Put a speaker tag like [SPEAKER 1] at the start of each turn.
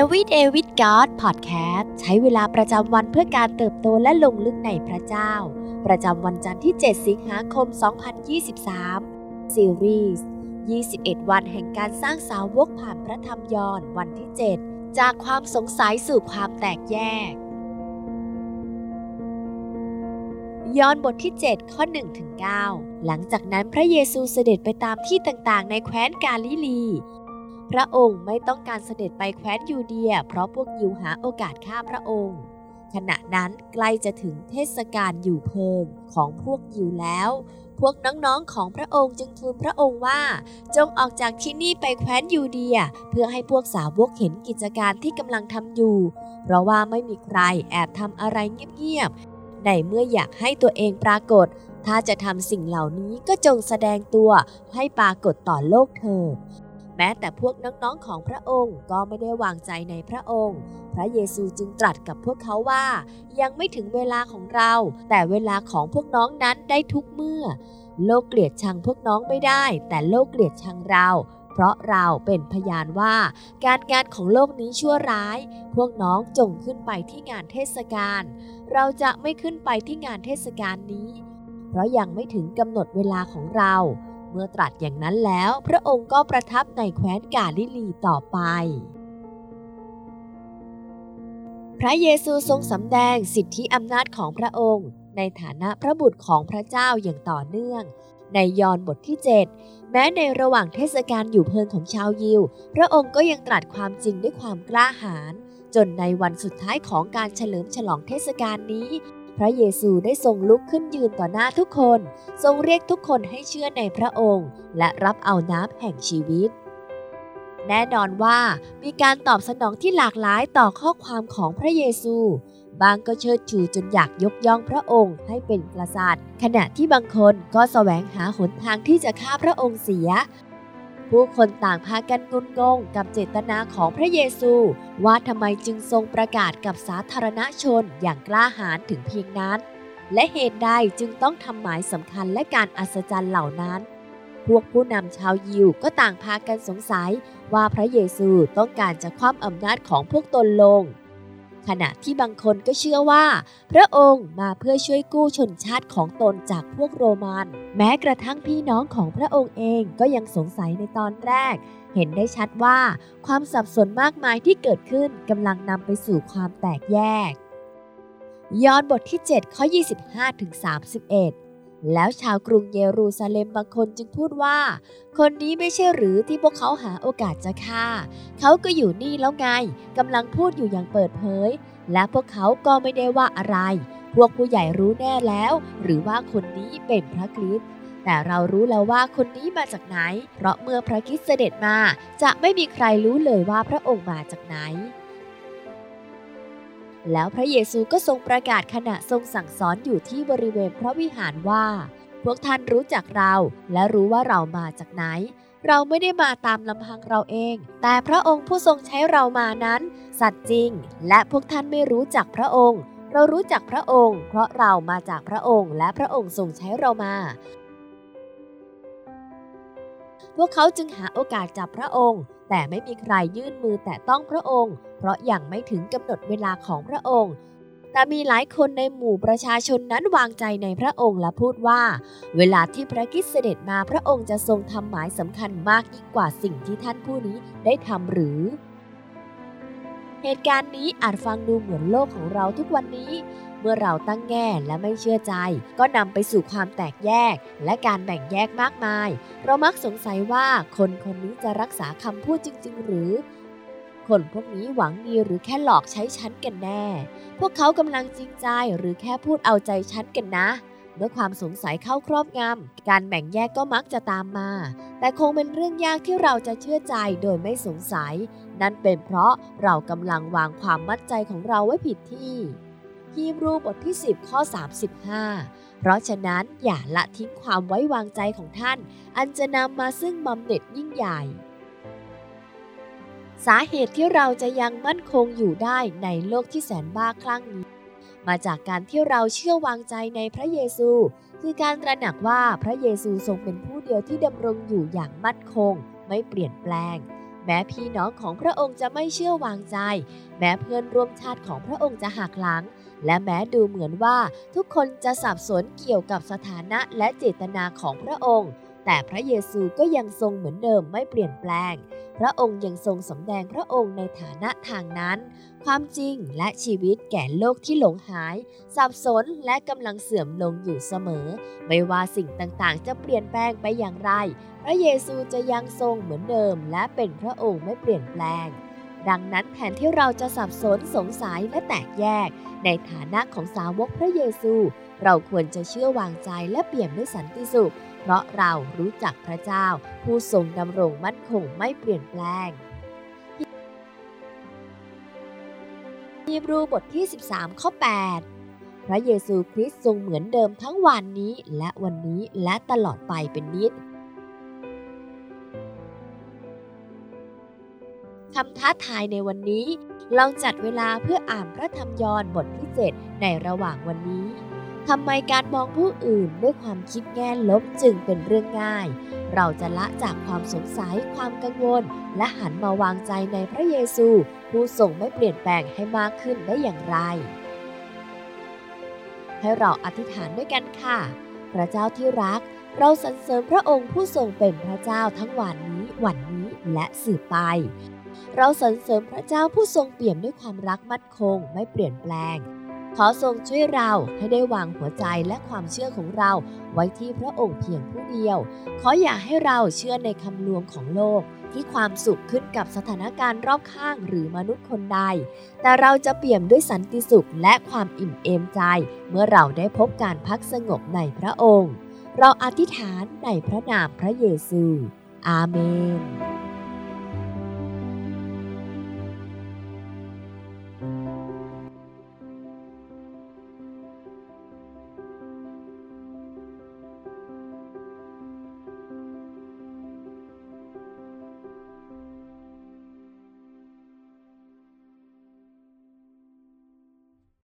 [SPEAKER 1] Everyday with God Podcast ใช้เวลาประจำวันเพื่อการเติบโตและลงลึกในพระเจ้า ประจำวันจันทร์ที่ 7 สิงหาคม 2023 ซีรีส์ 21 วันแห่งการสร้างสาวกผ่านพระธรรมยอนวันที่ 7 จากความสงสัยสู่ความแตกแยก ยอนบทที่ 7 ข้อ1ถึง9หลังจากนั้นพระเยซูเสด็จไปตามที่ต่างๆ ในแคว้นกาลิลี พระองค์ไม่ต้องการเสด็จไปแคว้นยูเดีย เพราะพวกยิวหาโอกาสฆ่าพระองค์ ขณะนั้นใกล้จะถึงเทศกาลอยู่เพิงของพวกยิวแล้ว พวกน้องๆของพระองค์จึงทูลพระองค์ว่า จงออกจากที่นี่ไปแคว้นยูเดีย เพื่อให้พวกสาวกเห็นกิจการที่กำลังทำอยู่ เพราะว่าไม่มีใครแอบทำอะไรเงียบๆในเมื่ออยากให้ตัวเองปรากฏ ถ้าจะทำสิ่งเหล่านี้ก็จงแสดงตัวให้ปรากฏต่อโลกเถิด แม้แต่พวกน้องๆของพระองค์ก็ไม่ได้วางใจในพระองค์ พระเยซูจึงตรัสกับพวกเขาว่า ยังไม่ถึงเวลาของเรา แต่เวลาของพวกน้องนั้นได้ทุกเมื่อ โลกเกลียดชังพวกน้องไม่ได้ แต่โลกเกลียดชังเรา เพราะเราเป็นพยานว่า การงานของโลกนี้ชั่วร้าย พวกน้องจงขึ้นไปที่งานเทศกาลเราจะไม่ขึ้นไปที่งานเทศกาลนี้ เพราะยังไม่ถึงกำหนดเวลาของเรา มื่อตรัสอย่างนั้นแล้ว พระองค์ก็ประทับในแคว้นกาลิลีต่อไป พระเยซูทรงสำแดงสิทธิอำนาจของพระองค์ ในฐานะพระบุตรของพระเจ้าอย่างต่อเนื่อง ในยอห์นบทที่ 7 แม้ในระหว่างเทศกาลอยู่เพลินของชาวยิว พระองค์ก็ยังตรัสความจริงด้วยความกล้าหาญจนในวันสุดท้ายของการเฉลิมฉลองเทศกาลนี้ พระเยซูได้ทรงลุกขึ้นยืนต่อหน้าทุกคน ทรงเรียกทุกคนให้เชื่อในพระองค์ และรับเอาน้ำแห่งชีวิต แน่นอนว่ามีการตอบสนองที่หลากหลายต่อข้อความของพระเยซู บางก็เชิดชูจนอยากยกย่องพระองค์ให้เป็นกษัตริย์ ขณะที่บางคนก็แสวงหาหนทางที่จะฆ่าพระองค์เสีย ผู้คนต่างพากันงุนงงกับเจตนาของพระเยซู ว่าทำไมจึงทรงประกาศกับสาธารณชนอย่างกล้าหาญถึงเพียงนั้น และเหตุใดจึงต้องทำหมายสำคัญและการอัศจรรย์เหล่านั้น พวกผู้นำชาวยิวก็ต่างพากันสงสัยว่าพระเยซูต้องการจะคว่ำอำนาจของพวกตนลง ขณะที่บางคนก็เชื่อว่า พระองค์มาเพื่อช่วยกู้ชนชาติของตนจากพวกโรมัน แม้กระทั่งพี่น้องของพระองค์เองก็ยังสงสัยในตอนแรก เห็นได้ชัดว่า ความสับสนมากมายที่เกิดขึ้นกำลังนำไปสู่ความแตกแยก ย้อนบทที่ 7 ข้อ 25ถึง31 แล้วชาวกรุงเยรูซาเล็มบางคนจึงพูดว่า คนนี้ไม่ใช่หรือที่พวกเขาหาโอกาสจะฆ่า เขาก็อยู่นี่แล้วไงกำลังพูดอยู่อย่างเปิดเผย และพวกเขาก็ไม่ได้ว่าอะไร พวกผู้ใหญ่รู้แน่แล้ว หรือว่าคนนี้เป็นพระคริสต์แต่เรารู้แล้วว่าคนนี้มาจากไหน เพราะเมื่อพระคริสต์เสด็จมา จะไม่มีใครรู้เลยว่าพระองค์มาจากไหน แล้วพระเยซูก็ทรงประกาศขณะทรงสั่งสอนอยู่ที่บริเวณพระวิหารว่า พวกท่านรู้จักเราและรู้ว่าเรามาจากไหน เราไม่ได้มาตามลำพังเราเอง แต่พระองค์ผู้ทรงใช้เรามานั้น สัตย์จริง และพวกท่านไม่รู้จักพระองค์ เรารู้จักพระองค์ เพราะเรามาจากพระองค์ และพระองค์ทรงใช้เรามาพวกเขาจึงหาโอกาสจับพระองค์ แต่ไม่มีใครยื่นมือแตะต้องพระองค์ เพราะยังไม่ถึงกำหนดเวลาของพระองค์ แต่มีหลายคนในหมู่ประชาชนนั้นวางใจในพระองค์และพูดว่า เวลาที่พระคริสต์เสด็จมาพระองค์จะทรงทำหมายสำคัญมากยิ่งกว่าสิ่งที่ท่านผู้นี้ได้ทำหรือ เหตุการณ์นี้อาจฟังดูเหมือนโลกของเราทุกวันนี้ เมื่อเราตั้งแง่และไม่เชื่อใจ ก็นำไปสู่ความแตกแยก และการแบ่งแยกมากมาย เรามักสงสัยว่าคนคนนี้จะรักษาคำพูดจริง ๆ หรือ คนพวกนี้หวังดีหรือแค่หลอกใช้ฉันกันแน่ พวกเขากำลังจริงใจหรือแค่พูดเอาใจฉันกันนะเมื่อความสงสัยเข้าครอบงำการแบ่งแยกก็มักจะตามมา แต่คงเป็นเรื่องยากที่เราจะเชื่อใจโดยไม่สงสัย นั่นเป็นเพราะเรากำลังวางความมั่นใจของเราไว้ผิดที่ ฮีบรูบทที่ 10 ข้อ 35 เพราะฉะนั้นอย่าละทิ้งความไว้วางใจของท่าน อันจะนำมาซึ่งบำเหน็จยิ่งใหญ่ สาเหตุที่เราจะยังมั่นคงอยู่ได้ในโลกที่แสนบ้าคลั่งนี้ มาจากการที่เราเชื่อวางใจในพระเยซู คือการตระหนักว่าพระเยซูทรงเป็นผู้เดียวที่ดำรงอยู่อย่างมั่นคง ไม่เปลี่ยนแปลงแม้พี่น้องของพระองค์จะไม่เชื่อวางใจ แม้เพื่อนร่วมชาติของพระองค์จะหักหลัง และแม้ดูเหมือนว่าทุกคนจะสับสนเกี่ยวกับสถานะและเจตนาของพระองค์ แต่พระเยซูก็ยังทรงเหมือนเดิมไม่เปลี่ยนแปลง พระองค์ยังทรงสำแดงพระองค์ในฐานะทางนั้น ความจริงและชีวิตแก่โลกที่หลงหาย สับสนและกำลังเสื่อมลงอยู่เสมอ ไม่ว่าสิ่งต่างๆ จะเปลี่ยนแปลงไปอย่างไร พระเยซูจะยังทรงเหมือนเดิม และเป็นพระองค์ไม่เปลี่ยนแปลง ดังนั้นแทนที่เราจะสับสนสงสัยและแตกแยก ในฐานะของสาวกพระเยซู เราควรจะเชื่อวางใจและเปี่ยมด้วยสันติสุข เพราะเรารู้จักพระเจ้า ผู้ทรงดำรงมั่นคงไม่เปลี่ยนแปลงฮีบรูบทที่ 13 ข้อ 8 พระเยซูคริสต์ทรงเหมือนเดิมทั้งวันนี้ และวันนี้และตลอดไปเป็นนิจ คำท้าทายในวันนี้ ลองจัดเวลาเพื่ออ่านพระธรรมยอห์นบทที่ 7 ในระหว่างวันนี้ทำไมการมองผู้อื่นด้วยความคิดแง่ลบจึงเป็นเรื่องง่าย เราจะละจากความสงสัยความกังวล และหันมาวางใจในพระเยซู ผู้ทรงไม่เปลี่ยนแปลงให้มากขึ้นได้อย่างไร ให้เราอธิษฐานด้วยกันค่ะ พระเจ้าที่รัก เราสรรเสริญพระองค์ผู้ทรงเป็นพระเจ้าทั้งวันนี้วันนี้และสืบไป เราสรรเสริญพระเจ้าผู้ทรงเปี่ยมด้วยความรักมั่นคงไม่เปลี่ยนแปลง ขอทรงช่วยเราให้ได้วางหัวใจและความเชื่อของเราไว้ที่พระองค์เพียงผู้เดียว ขออย่าให้เราเชื่อในคำลวงของโลกที่ความสุขขึ้นกับสถานการณ์รอบข้างหรือมนุษย์คนใด แต่เราจะเปี่ยมด้วยสันติสุขและความอิ่มเอมใจ เมื่อเราได้พบการพักสงบในพระองค์ เราอธิษฐานในพระนามพระเยซู อาเมน